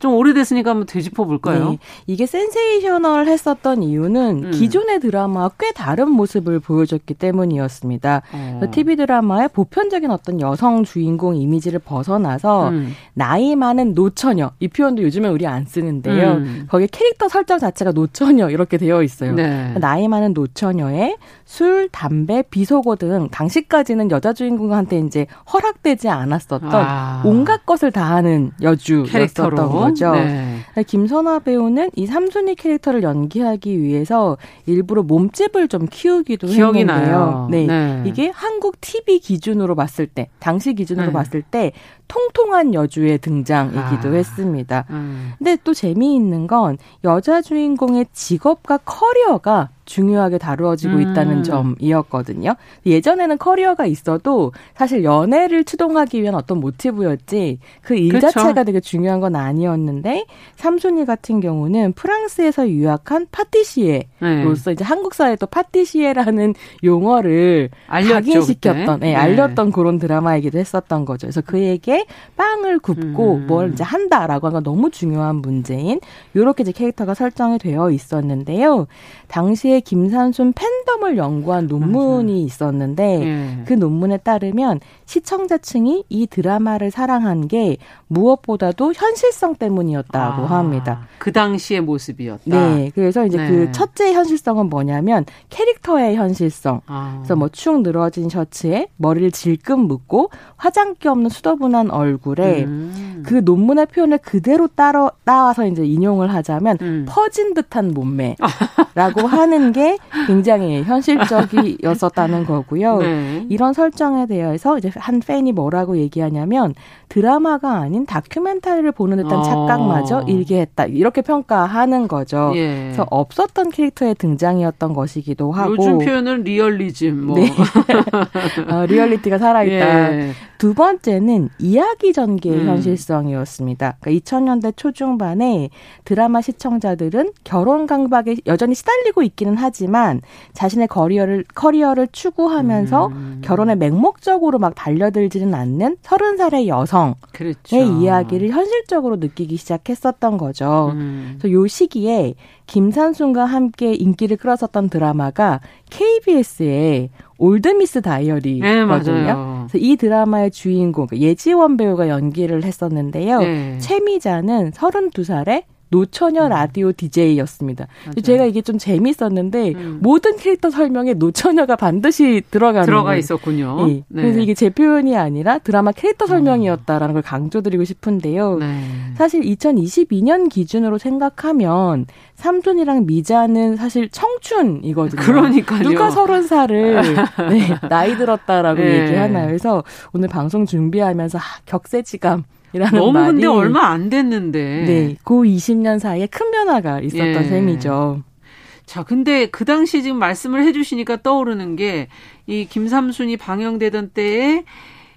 좀 오래됐으니까 한번 되짚어 볼까요? 네. 이게 센세이셔널 했었던 이유는 음. 기존의 드라마와 꽤 다른 모습을 보여줬기 때문이었습니다. 어. TV 드라마의 보편적인 어떤 여성 주인공 이미지를 벗어나서 음. 나이 많은 노처녀 이 표현도 요즘에 우리 안 쓰는데요. 음. 거기에 캐릭터 설정 자체가 노처녀 이렇게 되어 있어요. 네. 나이 많은 노처녀의 술, 담배, 비속어 등 당시까지는 여자 주인공한테 이제 허락되지 않았었던 아. 온갖 것을 다하는 여주였었던 거죠. 거죠. 네. 김선화 배우는 이 삼순이 캐릭터를 연기하기 위해서 일부러 몸집을 좀 키우기도 기억이 했는데요. 나요. 네. 네. 이게 한국 TV 기준으로 봤을 때, 당시 기준으로 네. 봤을 때 통통한 여주의 등장이기도 아. 했습니다. 음. 근데 또 재미있는 건 여자 주인공의 직업과 커리어가 중요하게 다루어지고 음. 있다는 점이었거든요. 예전에는 커리어가 있어도 사실 연애를 추동하기 위한 어떤 모티브였지 그일 그렇죠. 자체가 되게 중요한 건 아니었는데 삼순이 같은 경우는 프랑스에서 유학한 파티시에로서 네. 이제 한국 사회에 또 파티시에라는 용어를 알렸죠, 각인시켰던, 네, 네. 알렸던 그런 드라마이기도 했었던 거죠. 그래서 그에게 빵을 굽고 음. 뭘 이제 한다라고 하는 건 너무 중요한 문제인 이렇게 이제 캐릭터가 설정이 되어 있었는데요. 당시에 김산순 팬덤을 연구한 논문이 맞아. 있었는데 예. 그 논문에 따르면 시청자층이 이 드라마를 사랑한 게 무엇보다도 현실성 때문이었다고 아, 합니다. 그 당시의 모습이었다. 네. 그래서 이제 그 네. 그 첫째 현실성은 뭐냐면 캐릭터의 현실성. 아. 그래서 뭐 축 늘어진 셔츠에 머리를 질끈 묶고 화장기 없는 수더분한 얼굴에 음. 그 논문의 표현을 그대로 따라 따와서 이제 인용을 하자면 음. 퍼진 듯한 몸매라고 하는 게 굉장히 현실적이었었다는 거고요. 네. 이런 설정에 대해서 이제 한 팬이 뭐라고 얘기하냐면 드라마가 아닌 다큐멘터리를 보는 듯한 어. 착각마저 일게 했다 이렇게 평가하는 거죠. 예. 그래서 없었던 캐릭터의 등장이었던 것이기도 하고 요즘 표현은 리얼리즘 뭐. 네. 어, 리얼리티가 살아있다. 예. 두 번째는 이야기 전개의 음. 현실성이었습니다. 그러니까 2000년대 초중반에 드라마 시청자들은 결혼 강박에 여전히 시달리고 있기는 하지만 자신의 커리어를 커리어를 추구하면서 음. 결혼에 맹목적으로 막 달려들지는 않는 서른 살의 여성의 그렇죠. 이야기를 현실적으로 느끼기 시작했었던 거죠. 음. 그래서 요 시기에 김삼순과 함께 인기를 끌었었던 드라마가 KBS의 올드미스 다이어리거든요. 네, 그래서 이 드라마의 주인공 그 예지원 배우가 연기를 했었는데요. 네. 최미자는 32살에 노처녀 음. 라디오 DJ였습니다. 맞아요. 제가 이게 좀 재밌었는데 음. 모든 캐릭터 설명에 노처녀가 반드시 들어가는 들어가 있었군요. 예. 네. 그래서 이게 제 표현이 아니라 드라마 캐릭터 설명이었다라는 걸 강조드리고 싶은데요. 네. 사실 2022년 기준으로 생각하면 삼촌이랑 미자는 사실 청춘이거든요. 그러니까요. 누가 서른 살을 네, 나이 들었다라고 네. 얘기하나요? 그래서 오늘 방송 준비하면서 아, 격세지감 너무 말이 근데 얼마 안 됐는데. 네. 그 20년 사이에 큰 변화가 있었던 예. 셈이죠. 자, 근데 그 당시 지금 말씀을 해 주시니까 떠오르는 게 이 김삼순이 방영되던 때에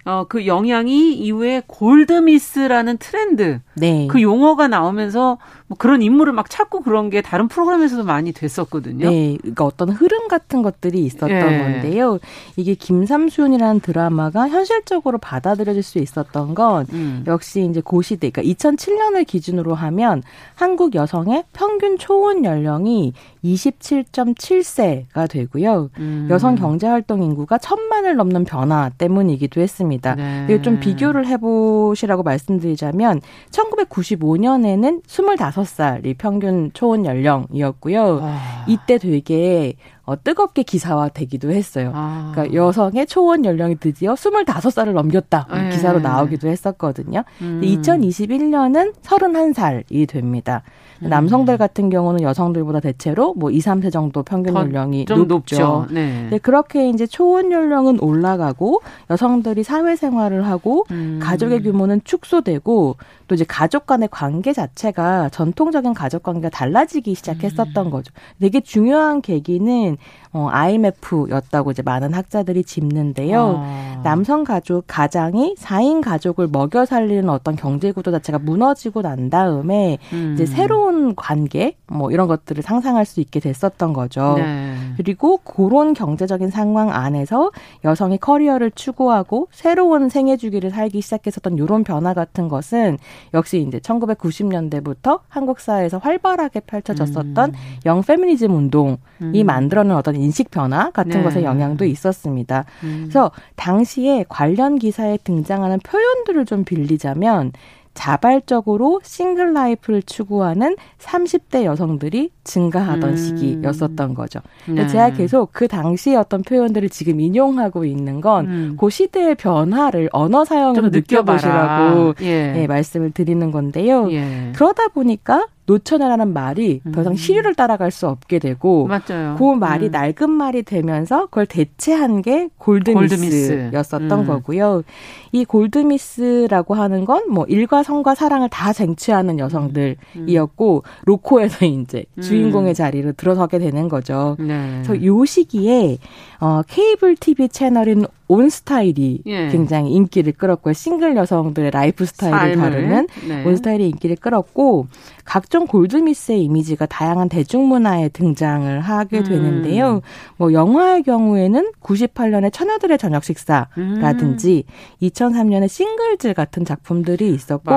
어, 그 영향이 이후에 골드미스라는 트렌드. 네. 그 용어가 나오면서 뭐 그런 인물을 막 찾고 그런 게 다른 프로그램에서도 많이 됐었거든요. 네. 그러니까 어떤 흐름 같은 것들이 있었던 네. 건데요. 이게 김삼순이라는 드라마가 현실적으로 받아들여질 수 있었던 건 음. 역시 이제 고시대, 그러니까 2007년을 기준으로 하면 한국 여성의 평균 초혼 연령이 27.7세가 되고요. 음. 여성 경제 활동 인구가 천만을 넘는 변화 때문이기도 했습니다. 네. 이거 좀 비교를 해보시라고 말씀드리자면 1995년에는 25 살이 평균 초혼 연령이었고요. 와. 이때 되게 어, 뜨겁게 기사화되기도 했어요. 아. 그러니까 여성의 초원 연령이 드디어 25살을 넘겼다. 네. 기사로 나오기도 했었거든요. 음. 2021년은 31살이 됩니다. 음. 남성들 같은 경우는 여성들보다 대체로 뭐 2, 3세 정도 평균 연령이 높죠. 높죠. 네. 네. 그렇게 이제 초원 연령은 올라가고 여성들이 사회생활을 하고 음. 가족의 규모는 축소되고 또 이제 가족 간의 관계 자체가 전통적인 가족 관계가 달라지기 시작했었던 음. 거죠. 되게 중요한 계기는 어, IMF였다고 이제 많은 학자들이 짚는데요. 아. 남성 가족 가장이 4인 가족을 먹여 살리는 어떤 경제 구도 자체가 무너지고 난 다음에 음. 이제 새로운 관계 뭐 이런 것들을 상상할 수 있게 됐었던 거죠. 네. 그리고 그런 경제적인 상황 안에서 여성이 커리어를 추구하고 새로운 생애 주기를 살기 시작했었던 이런 변화 같은 것은 역시 이제 1990년대부터 한국 사회에서 활발하게 펼쳐졌었던 음. 영 페미니즘 운동이 음. 만들어낸 어떤 인식 변화 같은 네. 것의 영향도 있었습니다. 음. 그래서 당시에 관련 기사에 등장하는 표현들을 좀 빌리자면 자발적으로 싱글 라이프를 추구하는 30대 여성들이 증가하던 음. 시기였었던 거죠. 네. 제가 계속 그 당시의 어떤 표현들을 지금 인용하고 있는 건그 음. 그 시대의 변화를 언어 사용으로 느껴보시라고 예. 예, 말씀을 드리는 건데요. 예. 그러다 보니까 노처녀라는 말이 더 이상 음. 시류를 따라갈 수 없게 되고 맞아요. 그 말이 음. 낡은 말이 되면서 그걸 대체한 게 골드미스였었던 골드미스. 음. 거고요. 이 골드미스라고 하는 건 뭐 일과 성과 사랑을 다 쟁취하는 여성들이었고 음. 로코에서 이제 음. 주인공의 자리로 들어서게 되는 거죠. 네. 그래서 요 시기에 어 케이블 TV 채널인 온스타일이 예. 굉장히 인기를 끌었고요. 싱글 여성들의 라이프 스타일을 다루는 네. 온스타일이 인기를 끌었고 각종 골드미스의 이미지가 다양한 대중문화에 등장을 하게 음. 되는데요. 뭐 영화의 경우에는 98년에 처녀들의 저녁 식사라든지 음. 2003년에 싱글즈 같은 작품들이 있었고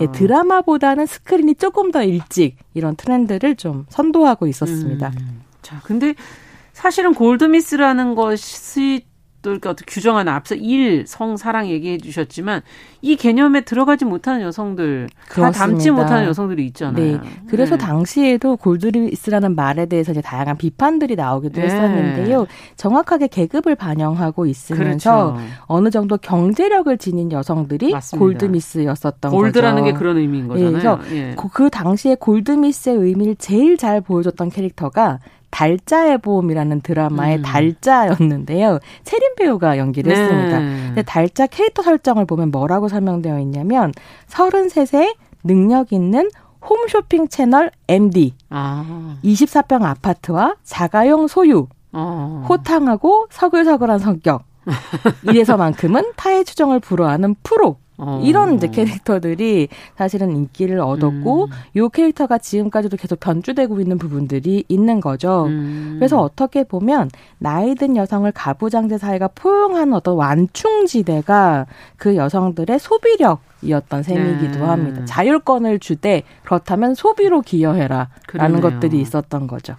예, 드라마보다는 스크린이 조금 더 일찍 이런 트렌드를 좀 선도하고 있었습니다. 음. 자, 근데 사실은 골드미스라는 것이 또 이렇게 어떻게 규정하는 앞서 일, 성, 사랑 얘기해 주셨지만 이 개념에 들어가지 못하는 여성들, 그렇습니다. 다 담지 못하는 여성들이 있잖아요. 네. 그래서 네. 당시에도 골드리스라는 말에 대해서 이제 다양한 비판들이 나오기도 네. 했었는데요. 정확하게 계급을 반영하고 있으면서 그렇죠. 어느 정도 경제력을 지닌 여성들이 맞습니다. 골드미스였었던 골드라는 거죠. 골드라는 게 그런 의미인 거잖아요. 네. 그래서 예. 그, 그 당시에 골드미스의 의미를 제일 잘 보여줬던 캐릭터가 달자의 보험이라는 드라마의 음. 달자였는데요. 체린 배우가 연기를 네. 했습니다. 근데 달자 캐릭터 설정을 보면 뭐라고 설명되어 있냐면 33세 능력 있는 홈쇼핑 채널 MD, 아. 24평 아파트와 자가용 소유, 어. 호탕하고 서글서글한 성격, 이래서만큼은 타의 추정을 불허하는 프로, 어. 이런 이제 캐릭터들이 사실은 인기를 얻었고 음. 요 캐릭터가 지금까지도 계속 변주되고 있는 부분들이 있는 거죠. 음. 그래서 어떻게 보면 나이 든 여성을 가부장제 사회가 포용하는 어떤 완충지대가 그 여성들의 소비력 이었던 셈이기도 네. 합니다. 자율권을 주되 그렇다면 소비로 기여해라라는 그러네요. 것들이 있었던 거죠.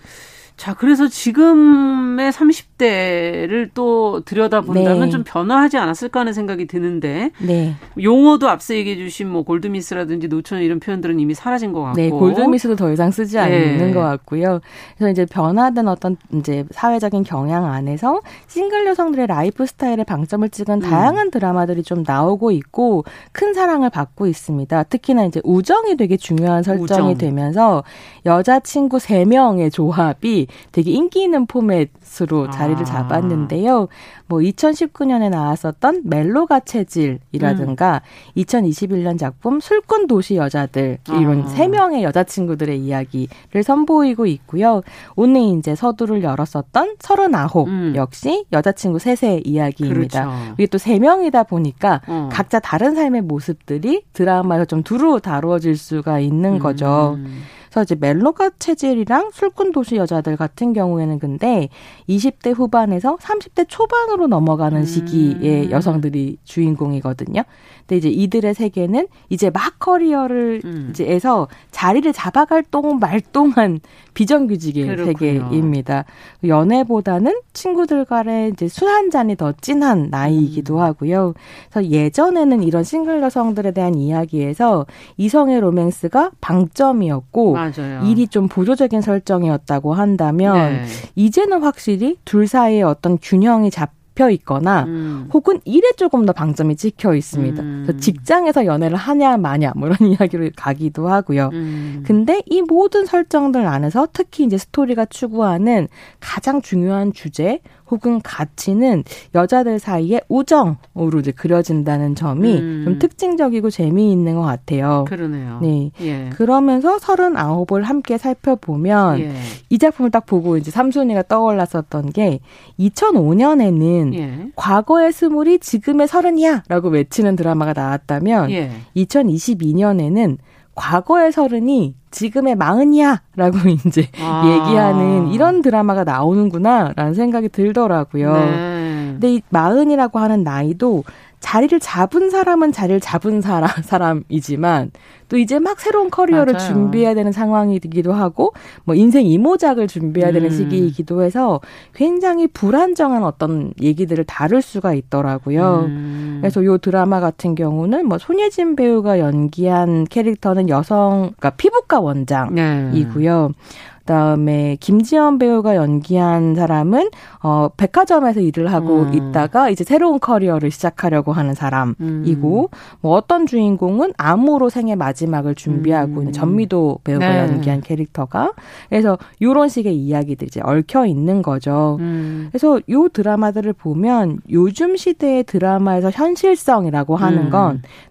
자, 그래서 지금의 30대를 또 들여다본다면 네. 좀 변화하지 않았을까 하는 생각이 드는데 네. 용어도 앞서 얘기해 주신 뭐 골드미스라든지 노처녀 이런 표현들은 이미 사라진 것 같고 네, 골드미스도 더 이상 쓰지 않는 네. 것 같고요. 그래서 이제 변화된 어떤 이제 사회적인 경향 안에서 싱글 여성들의 라이프 스타일에 방점을 찍은 음. 다양한 드라마들이 좀 나오고 있고 큰 사랑을 받고 있습니다. 특히나 이제 우정이 되게 중요한 설정이 우정. 되면서 여자친구 3명의 조합이 되게 인기 있는 포맷으로 자리를 아. 잡았는데요. 뭐 2019년에 나왔었던 멜로가 체질이라든가 음. 2021년 작품 술꾼 도시 여자들 이런 아. 세 명의 여자친구들의 이야기를 선보이고 있고요. 오늘 이제 서두를 열었었던 서른아홉 음. 역시 여자친구 셋의 이야기입니다. 그렇죠. 이게 또 세 명이다 보니까 어. 각자 다른 삶의 모습들이 드라마에서 좀 두루 다루어질 수가 있는 거죠. 음. 그래서 이제 멜로가 체질이랑 술꾼 도시 여자들 같은 경우에는 근데 20대 후반에서 30대 초반으로 넘어가는 음. 시기의 여성들이 주인공이거든요. 근데 이제 이들의 세계는 이제 막 커리어를 음. 이제에서 자리를 잡아갈 동 말동한 비정규직의 그렇군요. 세계입니다. 연애보다는 친구들 간의 이제 술 한 잔이 더 진한 나이이기도 음. 하고요. 그래서 예전에는 이런 싱글 여성들에 대한 이야기에서 이성의 로맨스가 방점이었고 맞아요. 일이 좀 보조적인 설정이었다고 한다면 네. 이제는 확실히 둘 사이에 어떤 균형이 잡 잡혀 있거나 음. 혹은 일에 조금 더 방점이 찍혀 있습니다. 음. 직장에서 연애를 하냐 마냐 뭐 이런 이야기를 가기도 하고요. 음. 근데 이 모든 설정들 안에서 특히 이제 스토리가 추구하는 가장 중요한 주제 혹은 가치는 여자들 사이에 우정으로 이제 그려진다는 점이 음. 좀 특징적이고 재미있는 것 같아요. 그러네요. 네. 예. 그러면서 서른아홉을 함께 살펴보면 예. 이 작품을 딱 보고 이제 삼순이가 떠올랐었던 게 2005년에는 예. 과거의 스물이 지금의 서른이야라고 외치는 드라마가 나왔다면 2022년에는 예. 과거의 서른이 지금의 마흔이야라고 이제 아. 얘기하는 이런 드라마가 나오는구나라는 생각이 들더라고요. 네. 근데 이 마흔이라고 하는 나이도 자리를 잡은 사람은 자리를 잡은 사람, 사람이지만 또 이제 막 새로운 커리어를 맞아요. 준비해야 되는 상황이기도 하고 뭐 인생 이모작을 준비해야 되는 음. 시기이기도 해서 굉장히 불안정한 어떤 얘기들을 다룰 수가 있더라고요. 음. 그래서 요 드라마 같은 경우는 뭐 손예진 배우가 연기한 캐릭터는 여성 그러니까 피부과 원장이고요. 네. 그다음에 김지연 배우가 연기한 사람은 어 백화점에서 일을 하고 음. 있다가 이제 새로운 커리어를 시작하려고 하는 사람이고 음. 뭐 어떤 주인공은 암으로 생애 마지막을 준비하고 음. 있는 전미도 배우가 네. 연기한 캐릭터가 그래서 요런 식의 이야기들이 이제 얽혀 있는 거죠. 음. 그래서 요 드라마들을 보면 요즘 시대의 드라마에서 현실성이라고 하는 음.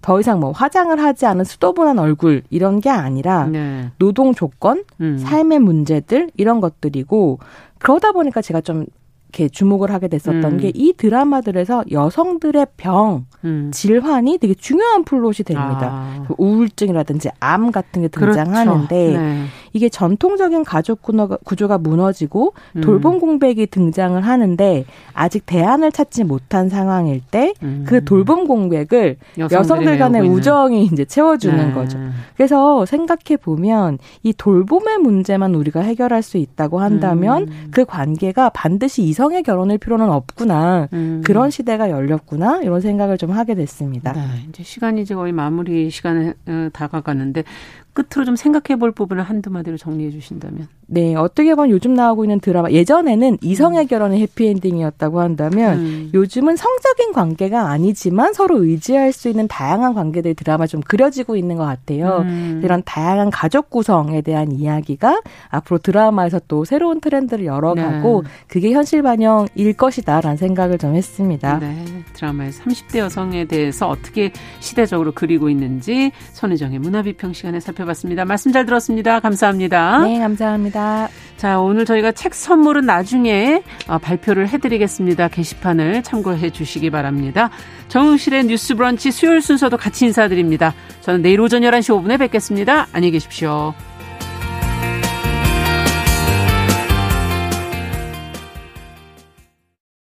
건 더 이상 뭐 화장을 하지 않은 수더분한 얼굴 이런 게 아니라 네. 노동 조건, 음. 삶의 문제 문제들 이런 것들이고 그러다 보니까 제가 좀 이렇게 주목을 하게 됐었던 음. 게 이 드라마들에서 여성들의 병, 음. 질환이 되게 중요한 플롯이 됩니다. 아. 그 우울증이라든지 암 같은 게. 등장하는데 그렇죠. 네. 이게 전통적인 가족 구조가 무너지고 음. 돌봄 공백이 등장을 하는데 아직 대안을 찾지 못한 상황일 때그 음. 돌봄 공백을 여성들 간의 우정이 이제 채워주는 네. 거죠. 그래서 생각해 보면 이 돌봄의 문제만 우리가 해결할 수 있다고 한다면 음. 그 관계가 반드시 이성 의 결혼일 필요는 없구나. 음. 그런 시대가 열렸구나. 이런 생각을 좀 하게 됐습니다. 네, 이제 시간이 이제 거의 마무리 시간에 어, 다가가는데 끝으로 좀 생각해 볼 부분을 한두 마디로 정리해 주신다면. 네, 어떻게 보면 요즘 나오고 있는 드라마 예전에는 이성의 음. 결혼이 해피엔딩이었다고 한다면 음. 요즘은 성적인 관계가 아니지만 서로 의지할 수 있는 다양한 관계들 드라마 좀 그려지고 있는 것 같아요. 음. 이런 다양한 가족 구성에 대한 이야기가 앞으로 드라마에서 또 새로운 트렌드를 열어가고 네. 그게 현실 반영일 것이다라는 생각을 좀 했습니다. 네, 드라마의 30대 여성에 대해서 어떻게 시대적으로 그리고 있는지 손혜정의 문화비평 시간에 살펴봤습니다. 말씀 잘 들었습니다. 감사합니다. 네, 감사합니다. 감사합니다. 자, 오늘 저희가 책 선물은 나중에 어, 발표를 해드리겠습니다. 게시판을 참고해 주시기 바랍니다. 정용실의 뉴스 브런치 수요일 순서도 같이 인사드립니다. 저는 내일 오전 11시 5분에 뵙겠습니다. 안녕히 계십시오.